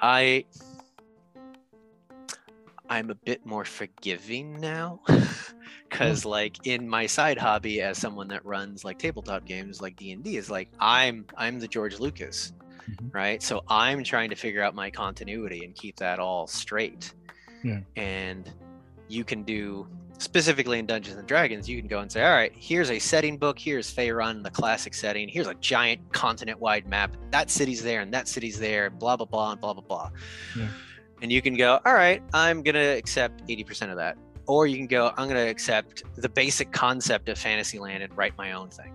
I I'm a bit more forgiving now cuz like in my side hobby as someone that runs like tabletop games like D&D is like I'm I'm the George Lucas, Mhm. right? So I'm trying to figure out my continuity and keep that all straight. Yeah. And you can do specifically in Dungeons and Dragons, you can go and say, all right, here's a setting book, here's Faerun, the classic setting, here's a giant continent-wide map. That city's there and that city's there, blah blah blah and blah blah blah. Yeah. And you can go, all right, I'm gonna accept 80% of that. Or you can go, I'm gonna accept the basic concept of Fantasyland and write my own thing.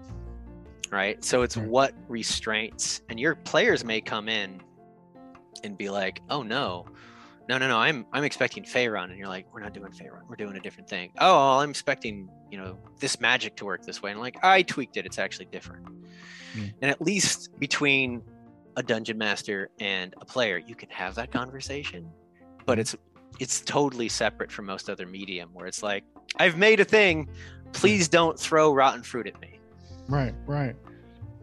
Right? So it's what restraints and your players may come in and be like, oh no, no, no, no, I'm I'm expecting Faerun, and you're like, we're not doing Faerun, we're doing a different thing. Oh, well, I'm expecting, you know, this magic to work this way. And like, I tweaked it, it's actually different. Hmm. And at least between a dungeon master and a player, you can have that conversation. But it's it's totally separate from most other medium where it's like, I've made a thing, please don't throw rotten fruit at me. Right, right.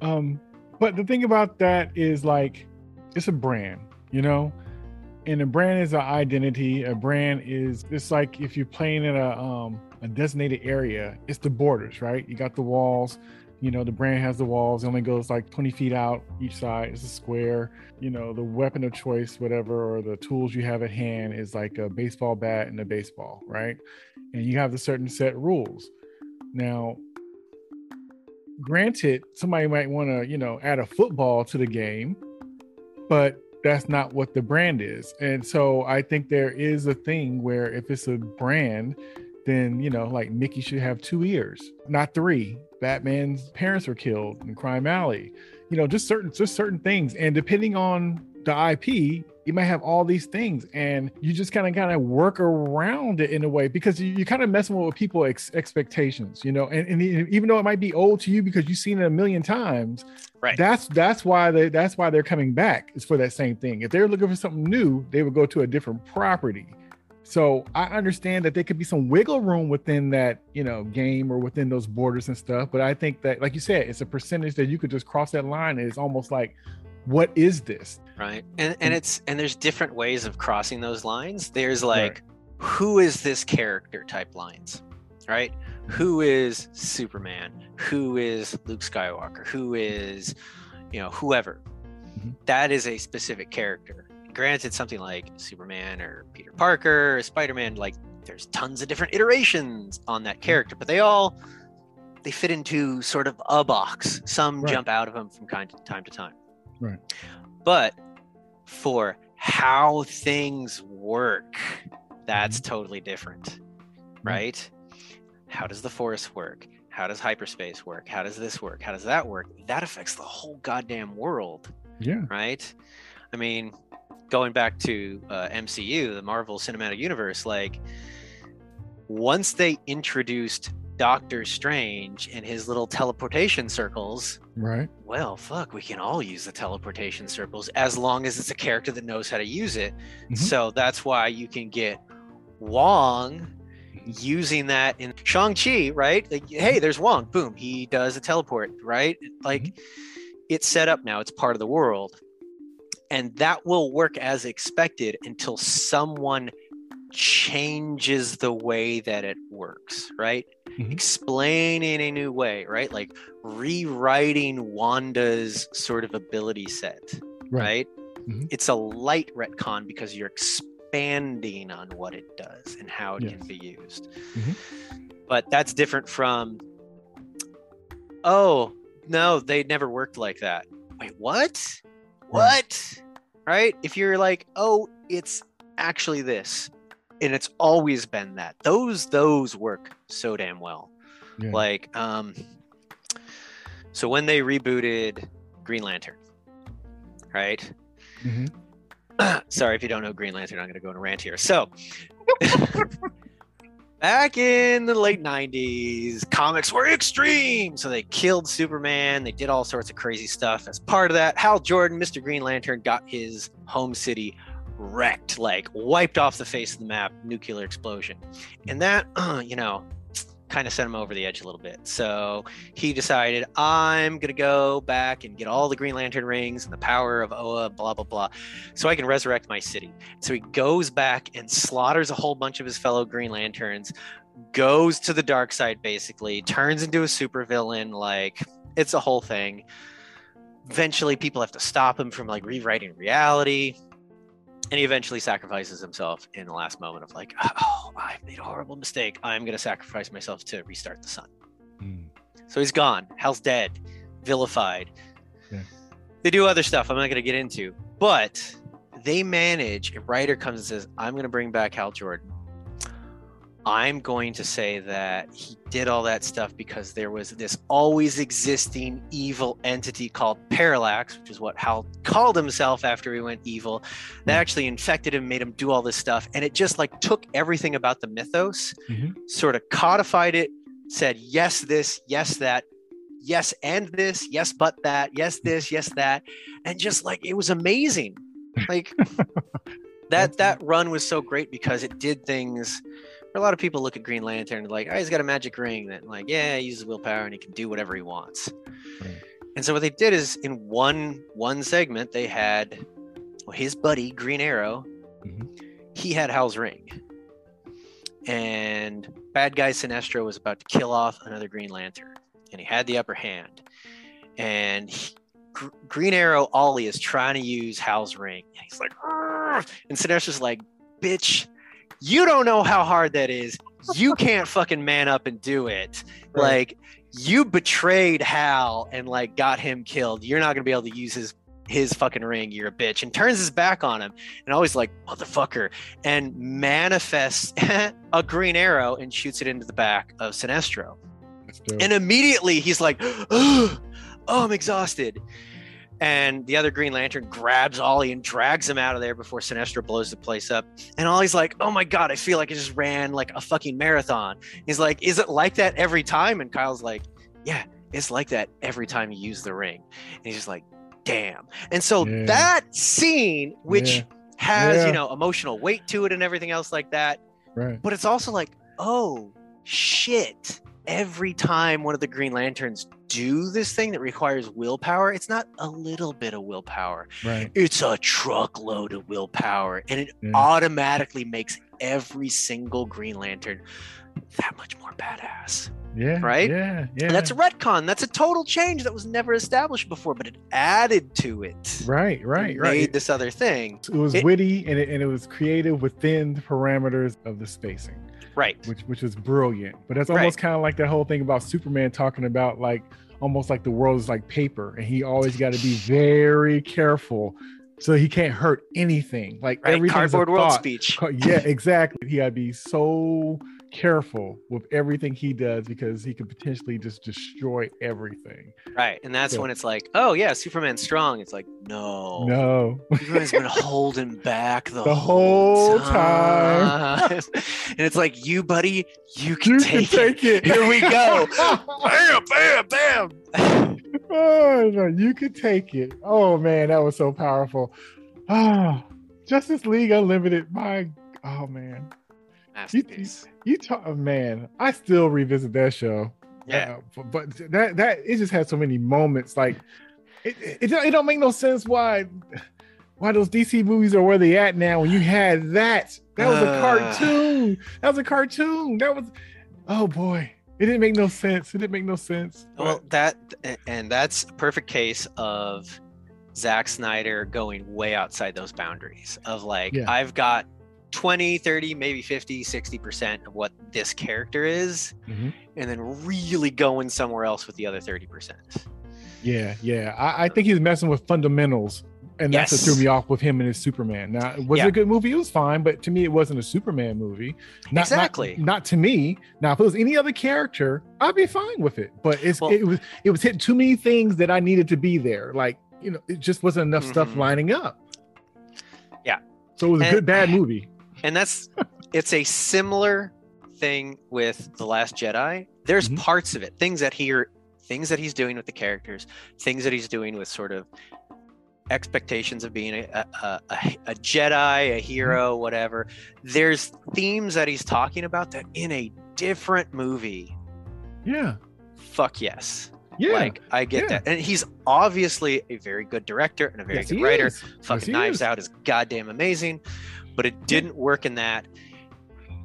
Um, but the thing about that is like it's a brand, you know, and a brand is an identity. A brand is it's like if you're playing in a um a designated area, it's the borders, right? You got the walls. You know, the brand has the walls. It only goes like 20 feet out each side. It's a square. You know, the weapon of choice, whatever, or the tools you have at hand is like a baseball bat and a baseball, right? And you have the certain set rules. Now, granted, somebody might want to, you know, add a football to the game, but that's not what the brand is. And so I think there is a thing where if it's a brand, then, you know, like Mickey should have two ears, not three. Batman's parents were killed in Crime Alley. You know, just certain just certain things. And depending on the IP, you might have all these things and you just kind of kind of work around it in a way because you, you kind of messing with people ex- expectations you know and, and even though it might be old to you because you've seen it a million times Right. that's that's why they that's why they're coming back is for that same thing if they're looking for something new they would go to a different property so i understand that there could be some wiggle room within that you know game or within those borders and stuff but i think that like you said it's a percentage that you could just cross that line and it's almost like what is this? Right. And and it's and there's different ways of crossing those lines. There's like Right. who is this character type lines? Right? Who is superman? Who is luke skywalker? Who is you know whoever? Mhm. That is a specific character. Granted something like superman or peter parker or spider-man like there's tons of different iterations on that character but they all they fit into sort of a box. Some Right. jump out of them from kind of time to time Right. but for how things work that's Mm-hmm. totally different right. how does the force work? How does hyperspace work? How does this work? How does that work? That affects the whole goddamn world yeah. right? I mean going back to uh, mcu the marvel cinematic universe like once they introduced doctor strange and his little teleportation circles right well, fuck, we can all use the teleportation circles as long as it's a character that knows how to use it. Mhm. So that's why you can get Wong using that in Shang-Chi, right? Like, hey, there's Wong. Boom, he does a teleport, right? Like it's set up now, it's part of the world. And that will work as expected until someone changes the way that it works, right? Mhm. Explain in a new way, right? Like rewriting Wanda's sort of ability set, right? Mhm. It's a light retcon because you're expanding on what it does and how it Yes. can be used. Mhm. But that's different from, oh, no, they never worked like that. Wait, what? What? Right? If you're like, oh, it's actually this, and it's always been that. Those those work so damn well. Yeah. Like, um, so when they rebooted Green Lantern, right? Mhm. Sorry if you don't know Green Lantern, I'm going to go on a rant here. So, back in the late 90s, comics were extreme. So they killed Superman. They did all sorts of crazy stuff. As part of that, Hal Jordan, Mr. Green Lantern, got his home city wrecked, like wiped off the face of the map, nuclear explosion. And that, you know, kind of sent him over the edge a little bit. So he decided, I'm going to go back and get all the Green Lantern rings and the power of Oa, blah, blah, blah, so I can resurrect my city. So he goes back and slaughters a whole bunch of his fellow Green Lanterns, goes to the dark side, basically, turns into a supervillain. Like, it's a whole thing. Eventually, people have to stop him from like rewriting reality and he eventually sacrifices himself in the last moment of like oh i've made a horrible mistake. I'm going to sacrifice myself to restart the sun. Mm. so he's gone. Hal's dead. Vilified. Yeah. they do other stuff i'm not going to get into but they manage a writer comes and says i'm going to bring back hal jordan i'm going to say that he did all that stuff because there was this always existing evil entity called parallax which is what hal called himself after he went evil that Hmm. actually infected him made him do all this stuff and it just like took everything about the mythos Mhm. sort of codified it said yes this yes that yes and this yes but that yes this yes that and just like it was amazing like that that run was so great because it did things a lot of people look at green lantern and like oh he's got a magic ring that like yeah he uses willpower and he can do whatever he wants Right. and so what they did is in one one segment they had well, his buddy green arrow Mhm. he had hal's ring and bad guy sinestro was about to kill off another green lantern and he had the upper hand and he, Gr- green arrow ollie is trying to use hal's ring and he's like "Argh!" and sinestro's like bitch you don't know how hard that is. You can't fucking man up and do it. Right. like you betrayed hal and like got him killed. You're not gonna be able to use his his fucking ring. You're a bitch. And turns his back on him and always like motherfucker. And manifests a green arrow and shoots it into the back of sinestro. And immediately he's like, oh, I'm exhausted. And the other Green Lantern grabs Ollie and drags him out of there before Sinestro blows the place up. And Ollie's like, oh my God, I feel like I just ran like a fucking marathon. He's like, is it like that every time? And Kyle's like, yeah, it's like that every time you use the ring. And he's just like, damn. And so Yeah. that scene, which Yeah. has, Yeah. you know, emotional weight to it and everything else like that, right. but it's also like, oh shit. Every time one of the Green Lanterns do this thing that requires willpower, it's not a little bit of willpower. Right. It's a truckload of willpower. And it Yeah. automatically makes every single Green Lantern that much more badass. Yeah. Right? Yeah. Yeah. And that's a retcon. That's a total change that was never established before, but it added to it. right. Right. It Right. Made this other thing. it was it- witty and it, and it was creative within the parameters of the spacing. Right. which which was brilliant. But that's almost kind of like that whole thing about Superman talking about like almost like the world is like paper, and he always got to be very careful so he can't hurt anything. Like Right. everything's a Cardboard world thought. speech. Yeah, exactly. He got to be so careful with everything he does because he could potentially just destroy everything. Right. And that's Yeah. when it's like, oh yeah, Superman's strong. It's like, no. No, Superman's been holding back the, The whole whole time. and it's like, you, buddy, you can you take can it. take it. Here we go. bam, bam, bam. oh no, you could take it. Oh man, that was so powerful. Ah, Justice League Unlimited. My oh man, Masterpiece. you talk oh, man. I still revisit that show. Yeah. Uh, but, but that that it just had so many moments. Like it, it, it don't- make no sense why why those DC movies are where they at now. When you had that, that was a cartoon. That was a cartoon. That was oh boy. It didn't make no sense. It didn't make no sense. Well, that and that's a perfect case of Zack Snyder going way outside those boundaries of like Yeah. I've got 20, 30, maybe 50, 60% of what this character is Mhm. and then really going somewhere else with the other 30%. Yeah, yeah. I, I think he's messing with fundamentals, and that's what threw me off with him and his Superman. Now, was Yeah. it a good movie? It was fine, but to me, it wasn't a Superman movie. Not, not- Exactly. Not, to me. Now, if it was any other character, I'd be fine with it. But it's Well- it was it was hitting too many things that I needed to be there. Like you know, it just wasn't enough stuff Mhm. lining up. Yeah. So it was a And- good bad movie. And that's it's a similar thing with the last jedi there's Mhm. parts of it things that he things that he's doing with the characters things that he's doing with sort of expectations of being a, a, a, a jedi a hero whatever there's themes that he's talking about that in a different movie Yeah. Fuck yes. Yeah. Like I get Yeah. that. And he's obviously a very good director and a very Yes, good writer. is. Fucking he Knives is. Out is goddamn amazing, but it didn't work in that.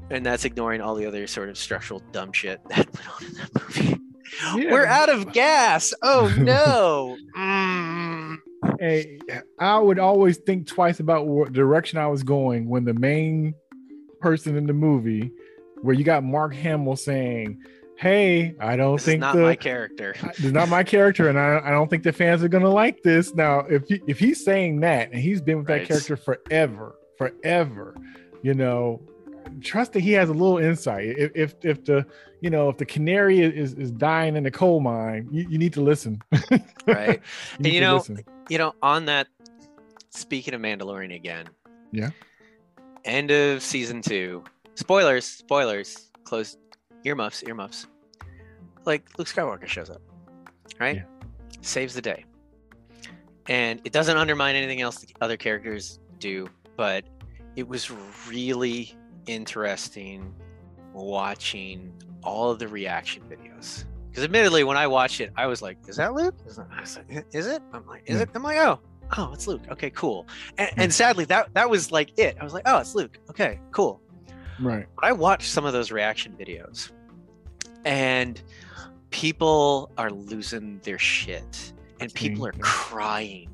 And that's ignoring all the other sort of structural dumb shit that went on in that movie. Yeah. We're out of gas. Oh no. Mm. Hey, I would always think twice about what direction I was going when the main person in the movie, where you got Mark Hamill saying, "Hey, I don't This is think not the my character. It's not my character, and I, I don't think the fans are gonna like this. Now, if he, if he's saying that, and he's been with Right. that character forever, forever, you know, trust that he has a little insight. If if, if the you know if the canary is is dying in the coal mine, you, you need to listen. Right. And you know, listen. You know, on that speaking of Mandalorian again. Yeah. End of season two. Spoilers, spoilers. Close earmuffs, earmuffs. Like Luke Skywalker shows up. Right? Yeah. Saves the day. And it doesn't undermine anything else the other characters do, but it was really interesting watching all of the reaction videos. Because admittedly, when I watched it, I was like, "Is that Luke?" Is that- I was like, "Is it?" I'm like, "Is it?" I'm like, "Oh, oh, it's Luke. Okay, cool." And, hmm. and sadly, that that was like it. I was like, "Oh, it's Luke. Okay, cool." right. But I watched some of those reaction videos, and people are losing their shit, and people are crying.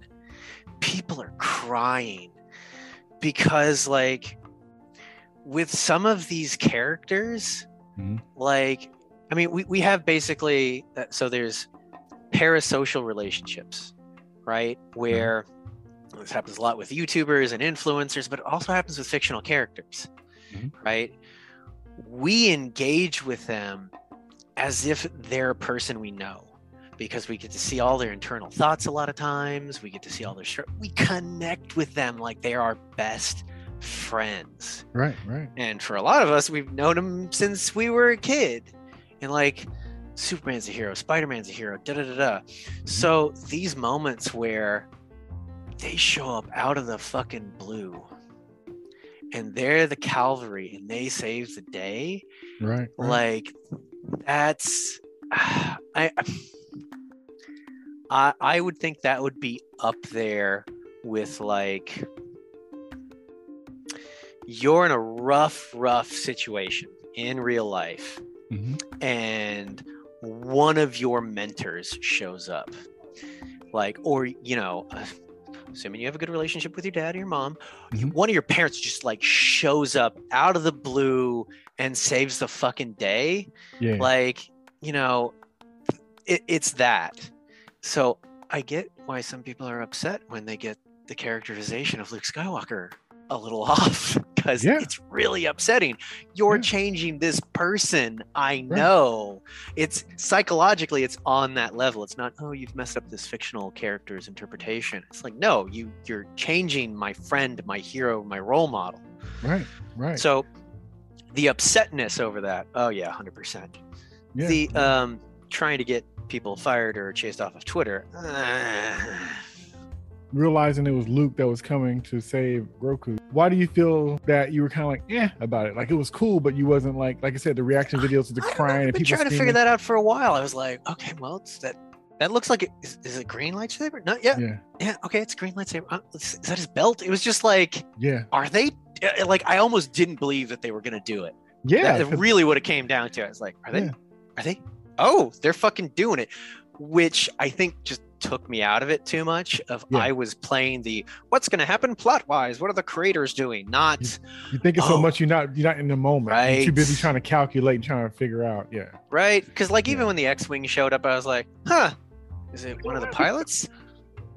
People are crying because, like, with some of these characters, Mhm. like, I mean, we, we have basically uh, so there's parasocial relationships, right? Where this happens a lot with YouTubers and influencers, but it also happens with fictional characters, Mhm. right? We engage with them as if they're a person we know because we get to see all their internal thoughts a lot of times. We get to see all their str- we connect with them like they're our best friends. Right. Right. And for a lot of us, we've known them since we were a kid. And like, Superman's a hero, Spider Man's a hero, da da da da. Mm-hmm. So these moments where they show up out of the fucking blue and they're the cavalry and they save the day, Right. right. like, that's. I, I I would think that would be up there with like you're in a rough rough situation in real life Mhm. and one of your mentors shows up like or you know assuming you have a good relationship with your dad or your mom Mhm. one of your parents just like shows up out of the blue and saves the fucking day Yeah. like you know it, it's that so i get why some people are upset when they get the characterization of luke skywalker a little off because Yeah. it's really upsetting you're Yeah. changing this person i know it's psychologically it's on that level it's not oh you've messed up this fictional character's interpretation it's like no you you're changing my friend my hero my role model right. Right. so the upsetness over that oh yeah 100% yeah. the um trying to get people fired or chased off of twitter uh, realizing it was Luke that was coming to save Grogu. Why do you feel that you were kind of like, eh, about it? Like it was cool, but you wasn't like, like I said, the reaction videos to the I don't know, crying I've been people trying to figure that out for a while i was like okay well it's that that looks like it is, is it green lightsaber no yeah Yeah, yeah okay it's green lightsaber uh, is, is that his belt it was just like yeah, are they uh, like i almost didn't believe that they were gonna do it yeah. That- really what it came down to. I was like, are they? Yeah. Are they? Oh, they're fucking doing it, which I think just took me out of it too much. Of Yeah. I was playing the what's going to happen plot wise. What are the creators doing? Not you think it's so Oh. much you're not you're not in the moment. You're too busy trying to calculate and trying to figure out. Yeah, right because like even when the X-wing showed up, I was like, huh, is it one of the pilots?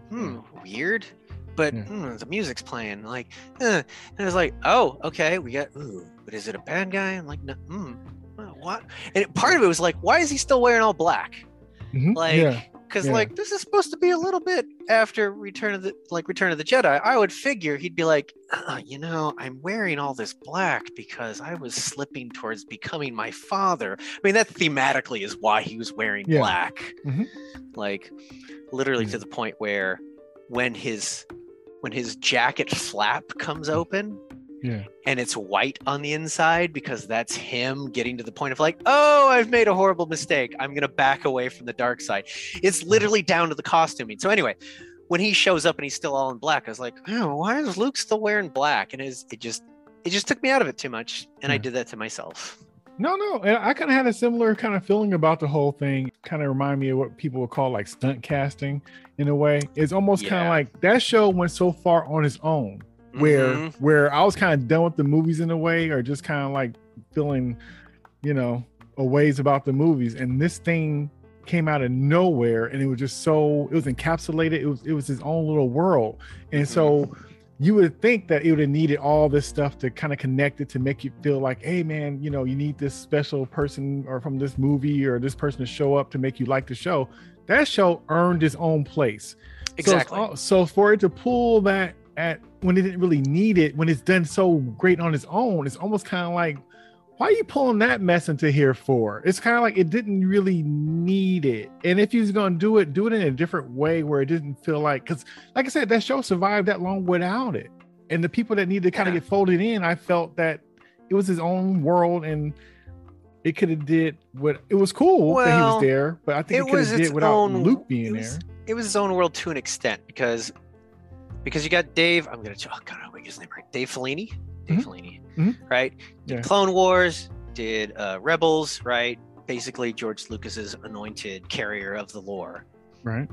Hmm, weird. But Yeah. hmm, the music's playing. Like, eh. and I was like, oh, okay, we got. Ooh, but is it a bad guy? I'm like, no. Hmm, uh, what? And part of it was like, why is he still wearing all black? Mhm. like because yeah. like this is supposed to be a little bit after return of the like return of the jedi i would figure he'd be like uh, you know i'm wearing all this black because i was slipping towards becoming my father i mean that thematically is why he was wearing Yeah. black Mhm. like literally Yeah. to the point where when his when his jacket flap comes open Yeah. and it's white on the inside because that's him getting to the point of like, oh, I've made a horrible mistake. I'm gonna back away from the dark side. It's literally down to the costuming. So anyway, when he shows up and he's still all in black, I was like, oh, why is Luke still wearing black? And it's, it just it just took me out of it too much, and I did that to myself. No, no. And I kind of had a similar kind of feeling about the whole thing. Kind of remind me of what people would call like stunt casting in a way. It's almost kind of like that show went so far on its own where Mhm. where I was kind of done with the movies in a way, or just kind of like feeling, you know, a ways about the movies. And this thing came out of nowhere, and it was just so it was encapsulated. It was it was his own little world, and so you would think that it would have needed all this stuff to kind of connect it to make you feel like, hey man, you know, you need this special person or from this movie or this person to show up to make you like the show. That show earned its own place. Exactly. al- So, for it to pull that at when it didn't really need it, when it's done so great on its own, it's almost kind of like, why are you pulling that mess into here for? It's kind of like it didn't really need it. And if you're gonna do it, do it in a different way where it didn't feel like because, like I said, that show survived that long without it. And the people that needed to kind of Yeah. get folded in, I felt that it was his own world and it could have did what it was cool that he was there, but I think it, it could was have did without own- Luke being it was- there. it was his own world to an extent because because you got Dave. I'm gonna oh god, I don't his name right. Dave Filoni. Dave Mhm. Filoni. Mhm. Right. Yeah. Did Clone Wars. Did uh, Rebels. Right. Basically, George Lucas's anointed carrier of the lore. Right.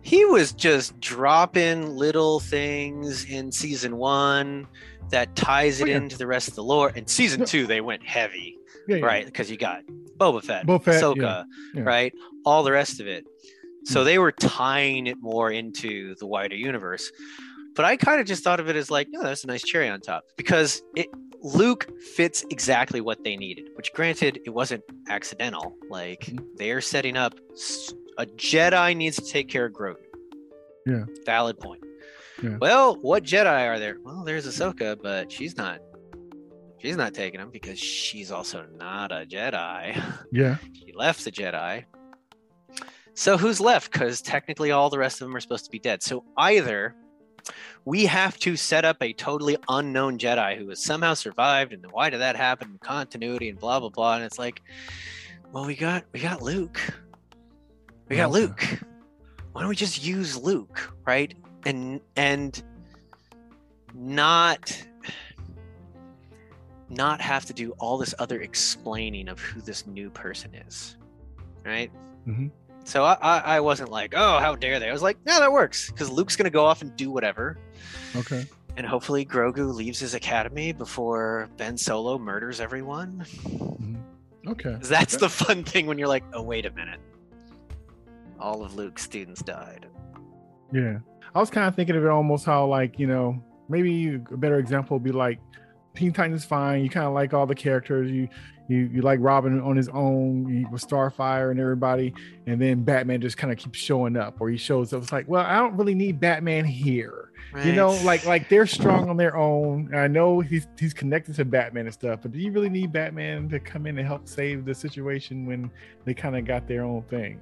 He was just dropping little things in season one that ties it Oh, yeah. into the rest of the lore. And season No. two, they went heavy Yeah, yeah. right? Because you got Boba Fett, Boba Fett, Ahsoka, yeah, yeah. right? All the rest of it. So Mm. they were tying it more into the wider universe. But I kind of just thought of it as like, oh, that's a nice cherry on top because it Luke fits exactly what they needed. Which, granted, it wasn't accidental. Like Mhm. they're setting up a Jedi needs to take care of Grogu. Yeah. Valid point. Yeah. Well, what Jedi are there? Well, there's Ahsoka, but she's not. She's not taking him because she's also not a Jedi. Yeah. She left the Jedi. So who's left? Because technically all the rest of them are supposed to be dead. So either we have to set up a totally unknown Jedi who has somehow survived, and why did that happen? Continuity and blah blah blah. And it's like, well, we got we got Luke. We got Okay. Luke. Why don't we just use Luke, right? And and not not have to do all this other explaining of who this new person is, right? Mhm. So I, I I wasn't like, oh, how dare they? I was like, yeah, that works because Luke's gonna go off and do whatever, Okay. and hopefully Grogu leaves his academy before Ben Solo murders everyone. Mhm. Okay. That's the fun thing when you're like, oh, wait a minute, all of Luke's students died. Yeah. I was kind of thinking of it almost how like, you know, maybe a better example would be like Teen Titans fine. You kind of like all the characters. You you you like Robin on his own with Starfire and everybody, and then Batman just kind of keeps showing up, or he shows up. It's like, well, I don't really need Batman here. You know, like like they're strong on their own. I know he's he's connected to Batman and stuff, but do you really need Batman to come in and help save the situation when they kind of got their own thing?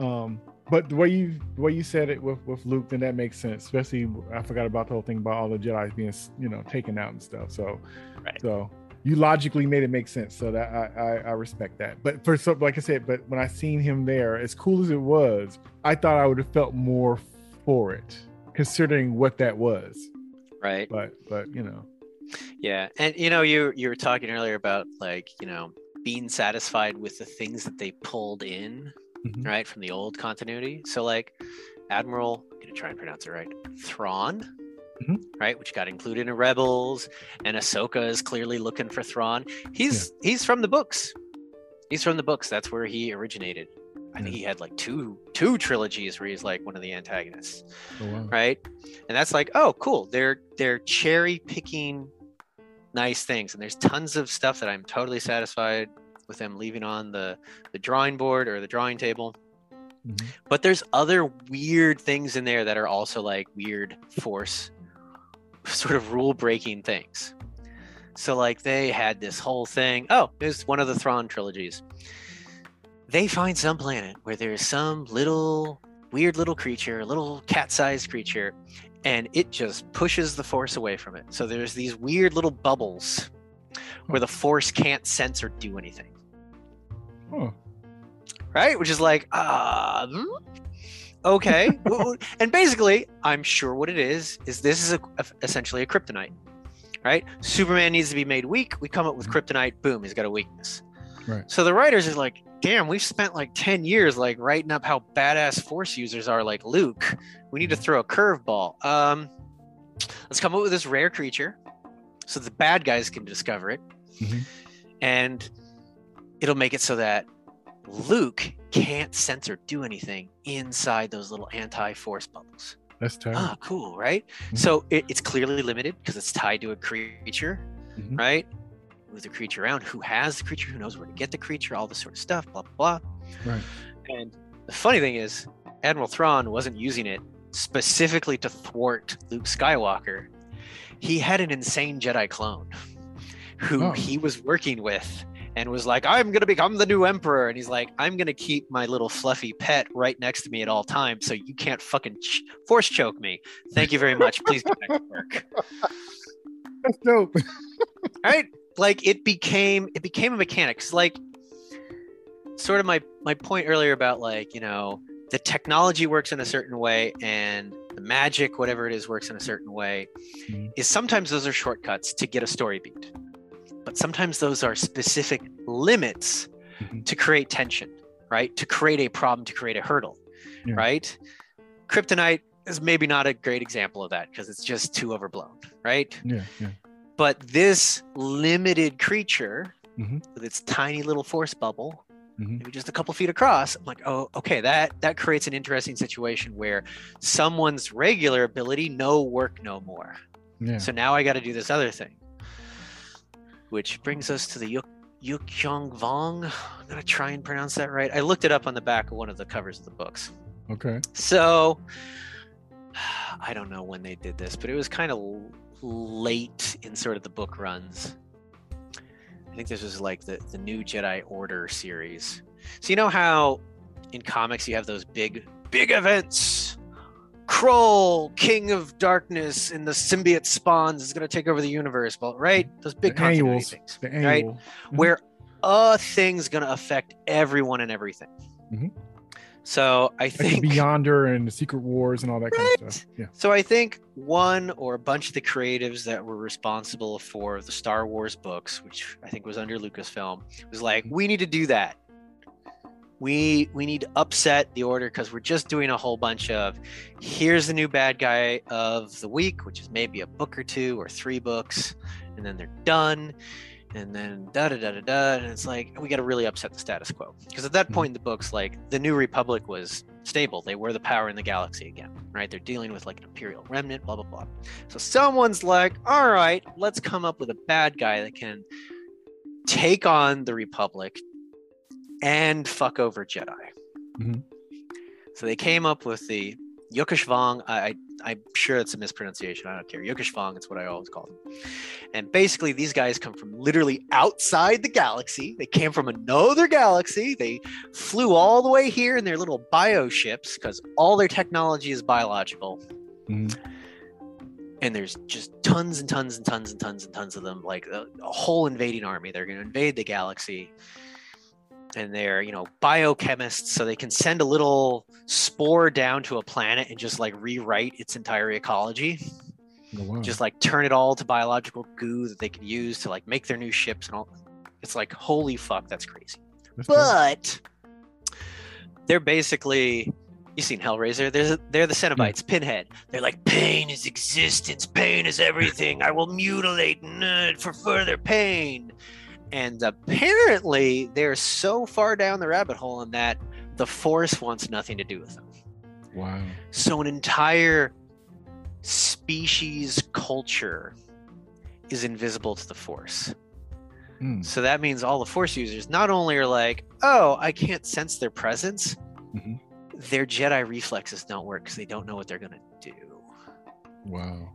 Um, but the way you the way you said it with with Luke, then that makes sense. Especially, I forgot about the whole thing about all the Jedi's being you know taken out and stuff. So, Right. so you logically made it make sense. So that I, I I respect that. But for some, like I said, but when I seen him there, as cool as it was, I thought I would have felt more for it, considering what that was. right. But but you know, Yeah, and you know, you you were talking earlier about like you know being satisfied with the things that they pulled in, Mhm. right, from the old continuity. So like Admiral, I'm gonna try and pronounce it right, Thrawn, Mhm. right, which got included in Rebels, and Ahsoka is clearly looking for Thrawn. He's he's from the books. He's from the books. That's where he originated. I think he had like two two trilogies where he's like one of the antagonists oh, wow. right and that's like oh cool they're they're cherry picking nice things and there's tons of stuff that i'm totally satisfied with them leaving on the the drawing board or the drawing table Mhm. but there's other weird things in there that are also like weird force sort of rule breaking things so like they had this whole thing oh it was one of the Thrawn trilogies they find some planet where there's some little weird little creature a little cat-sized creature and it just pushes the force away from it. So there's these weird little bubbles where the hmm. force can't sense or do anything. Huh. Right? Which is like, uh, hmm? Okay. and basically, I'm sure what it is is this is a, essentially a kryptonite. Right? Superman needs to be made weak. We come up with kryptonite. Boom, he's got a weakness. Right. So the writers are like, damn, we've spent like 10 years like writing up how badass force users are like Luke. We need to throw a curveball. Um, let's come up with this rare creature so the bad guys can discover it. Mhm. And it'll make it so that Luke can't sense or do anything inside those little anti-force bubbles. That's terrible. Ah, cool, right? Mhm. So it, it's clearly limited because it's tied to a creature, Mhm. right? Move the creature around. Who has the creature? Who knows where to get the creature? All this sort of stuff. Blah blah blah. Right. And the funny thing is, Admiral Thrawn wasn't using it specifically to thwart Luke Skywalker. He had an insane Jedi clone who Oh. he was working with and was like, I'm going to become the new emperor. And he's like, I'm going to keep my little fluffy pet right next to me at all times so you can't fucking ch- force choke me. Thank you very much. Please get back to work. That's dope. right like it became it became a mechanic 'Cause, like sort of my my point earlier about like you know the technology works in a certain way and the magic whatever it is works in a certain way Mhm. is sometimes those are shortcuts to get a story beat but sometimes those are specific limits Mhm. to create tension right to create a problem to create a hurdle Yeah. right kryptonite is maybe not a great example of that because it's just too overblown right Yeah, yeah. but this limited creature Mhm. with its tiny little force bubble, Mhm. maybe just a couple feet across, I'm like, oh, okay, that that creates an interesting situation where someone's regular ability no work no more. Yeah. So now I got to do this other thing, which brings us to the Yuk Yukyong Vong. I'm gonna try and pronounce that right. I looked it up on the back of one of the covers of the books. Okay. So I don't know when they did this, but it was kind of late in sort of the book runs. I think this was like the, the new Jedi Order series. So you know how in comics you have those big big events. Kroll, King of Darkness, and the symbiote spawns is going to take over the universe, but right? Those big The continuity annuals. things, The right? Mhm. Where a thing's going to affect everyone and everything. Mhm. So I think the Beyonder and the Secret Wars and all that kind of stuff. Yeah. So I think one or a bunch of the creatives that were responsible for the Star Wars books, which I think was under Lucasfilm, was like, we need to do that. We we need to upset the order because we're just doing a whole bunch of here's the new bad guy of the week, which is maybe a book or two or three books, and then they're done. And then da da da da da, and it's like we got to really upset the status quo because at that Mhm. point in the books, like the New Republic was stable. They were the power in the galaxy again, right? They're dealing with like an Imperial remnant, blah, blah, blah. So someone's like, all right, let's come up with a bad guy that can take on the Republic and fuck over Jedi. Mhm. So they came up with the Yokesh Vong. I, I, I'm sure it's a mispronunciation. I don't care. Yokesh Vong, it's what I always call them. And basically, these guys come from literally outside the galaxy. They came from another galaxy. They flew all the way here in their little bio ships because all their technology is biological. Mhm. And there's just tons and tons and tons and tons and tons of them, like a, a whole invading army. They're going to invade the galaxy. And they're, you know, biochemists, so they can send a little spore down to a planet and just like rewrite its entire ecology Oh, wow. just like turn it all to biological goo that they can use to like make their new ships and all. It's like holy fuck, that's crazy. That's. But they're basically you seen Hellraiser? They're they're the Cenobites, Pinhead. They're like pain is existence, pain is everything. I will mutilate nerd uh, for further pain. And apparently, they're so far down the rabbit hole in that the Force wants nothing to do with them. Wow. So an entire species culture is invisible to the force. Mm. So that means all the force users not only are like, "Oh, I can't sense their presence." Mhm. Their Jedi reflexes don't work cuz they don't know what they're going to do. Wow.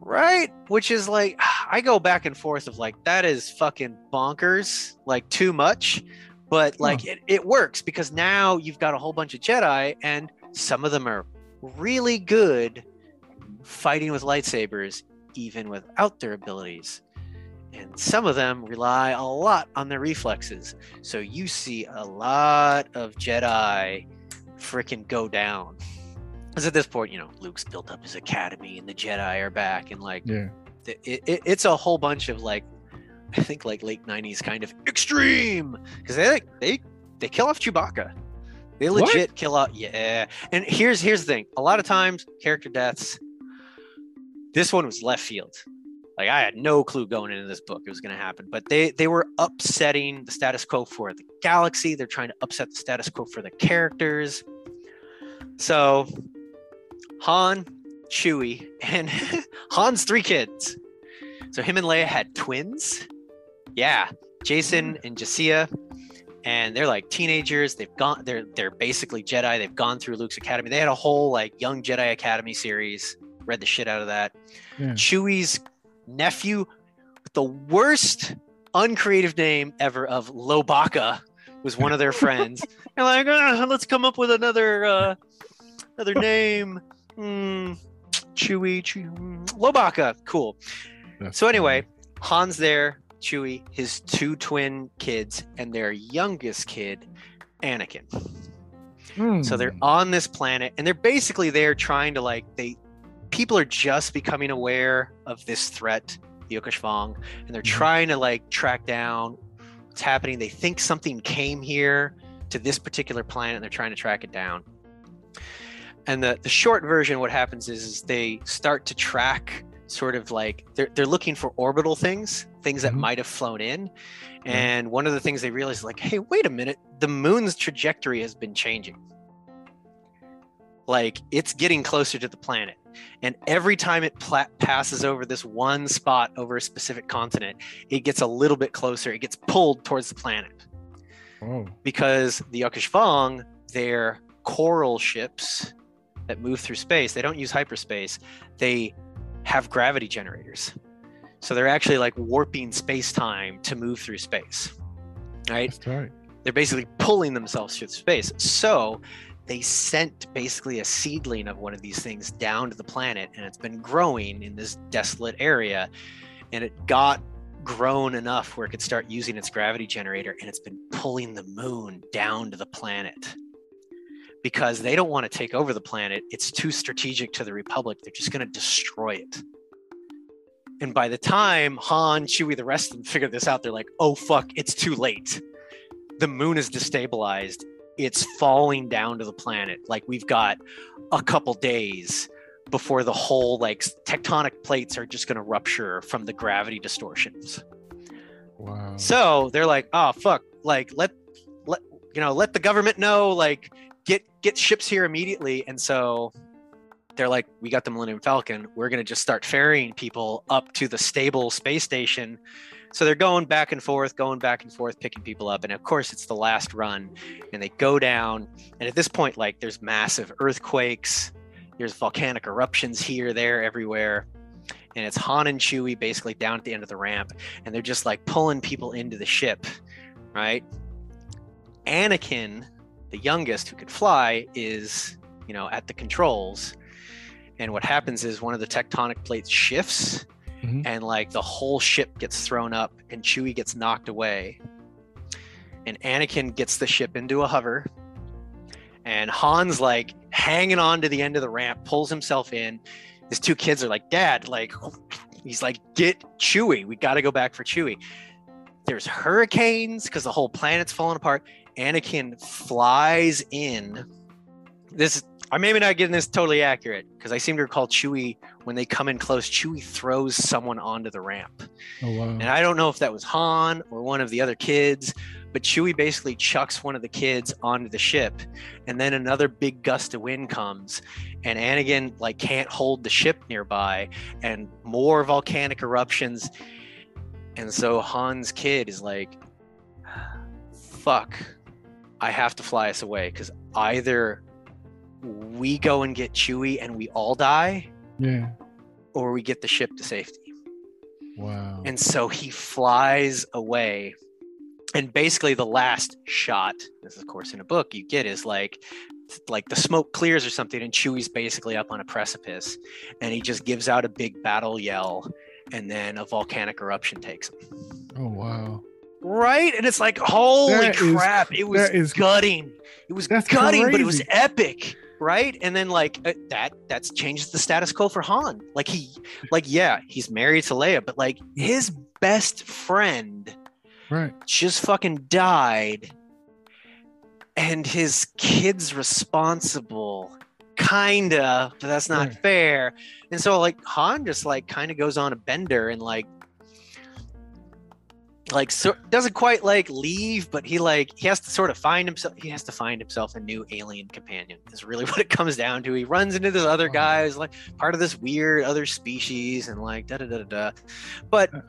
Right? Which is like I go back and forth of like that is fucking bonkers, like too much, but like it, it works because now you've got a whole bunch of Jedi and some of them are really good fighting with lightsabers even without their abilities. And some of them rely a lot on their reflexes. So you see a lot of Jedi freaking go down. Because at this point, you know, Luke's built up his academy and the Jedi are back. And like, Yeah. It, it, it's a whole bunch of like, I think like late 90s kind of extreme. Because they like, they, they kill off Chewbacca. They What? legit kill out. Yeah. And here's here's the thing. A lot of times, character deaths. This one was left field. Like I had no clue going into this book it was going to happen, but they they were upsetting the status quo for the galaxy. They're trying to upset the status quo for the characters. So, Han, Chewie, and Han's three kids. So him and Leia had twins. Yeah, Jacen and Jasia and they're like teenagers. They've gone. They're they're basically Jedi. They've gone through Luke's academy. They had a whole like young Jedi Academy series. Read the shit out of that. Yeah. Chewie's nephew, with the worst uncreative name ever of Lowbacca, was one of their friends. They're like, "Ah, let's come up with another uh, another name. Hmm, Chewie, Chewie, hmm, Lowbacca. Cool. That's So anyway, Han's there, Chewie, his two twin kids, and their youngest kid, Anakin. funny. So they're Hmm. on this planet, and they're basically there trying to like they people are just becoming aware of this threat, the Okashvong, and they're Mhm. trying to like track down what's happening. They think something came here to this particular planet, and they're trying to track it down. And the, the short version, what happens is, is they start to track sort of like they're, they're looking for orbital things, things that Mhm. might have flown in. And one of the things they realize is like, hey, wait a minute, the moon's trajectory has been changing. Like it's getting closer to the planet. And every time it pla- passes over this one spot over a specific continent, it gets a little bit closer. It gets pulled towards the planet Oh, because the Okashvong, they're coral ships that move through space. They don't use hyperspace. They have gravity generators. So they're actually like warping space time to move through space. Right? that's right. They're basically pulling themselves through space. So they sent basically a seedling of one of these things down to the planet, and it's been growing in this desolate area. And it got grown enough where it could start using its gravity generator, and it's been pulling the moon down to the planet because they don't want to take over the planet. It's too strategic to the Republic. They're just going to destroy it. And by the time Han, Chewie, the rest of them figure this out, they're like, oh, fuck, it's too late. The moon is destabilized. It's falling down to the planet. Like, we've got a couple days before the whole, like, tectonic plates are just going to rupture from the gravity distortions. Wow. So they're like, oh fuck, like let let you know, let the government know, like get get ships here immediately. And so they're like, we got the Millennium Falcon. We're gonna just start ferrying people up to the stable space station. So they're going back and forth, going back and forth, picking people up. And of course, it's the last run, and they go down. And at this point, like there's massive earthquakes, there's volcanic eruptions here, there, everywhere. And it's Han and Chewie basically down at the end of the ramp and they're just like pulling people into the ship, right? Anakin, the youngest who could fly, is, you know, at the controls. And what happens is one of the tectonic plates shifts Mhm. and like the whole ship gets thrown up and Chewie gets knocked away. And Anakin gets the ship into a hover. And Han's like hanging on to the end of the ramp, pulls himself in. His two kids are like, Dad, like, he's like, get Chewie. We got to go back for Chewie. There's hurricanes because the whole planet's falling apart. Anakin flies in. This, I may be not getting this totally accurate because I seem to recall Chewie, when they come in close, Chewie throws someone onto the ramp. Oh wow. And I don't know if that was Han or one of the other kids, but Chewie basically chucks one of the kids onto the ship. And then another big gust of wind comes, and Anakin like can't hold the ship nearby, and more volcanic eruptions. And so Han's kid is like, fuck, I have to fly us away because either we go and get Chewie and we all die, yeah. or we get the ship to safety. Wow. And so he flies away. And basically, the last shot, this is of course in a book, you get is like like the smoke clears or something, and Chewie's basically up on a precipice, and he just gives out a big battle yell, and then a volcanic eruption takes him. Oh wow! Right, and it's like, holy That is- crap! it was is- gutting. It was gutting, but it was epic. Right, and then like uh, that that's changes the status quo for Han. Like he, like yeah, he's married to Leia, but like his best friend Right. just fucking died and his kid's responsible kinda but that's not Right. fair and so like han just like kind of goes on a bender and like like so doesn't quite like leave but he like he has to sort of find himself he has to find himself a new alien companion is really what it comes down to he runs into this other Wow. guy who's like part of this weird other species and like da da da da da but uh,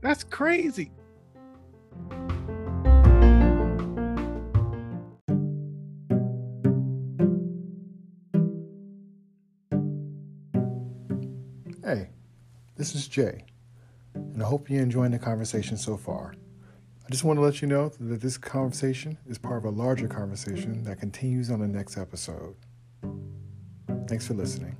That's crazy. Hey, this is Jay, and I hope you're enjoying the conversation so far. I just want to let you know that this conversation is part of a larger conversation that continues on the next episode. Thanks for listening.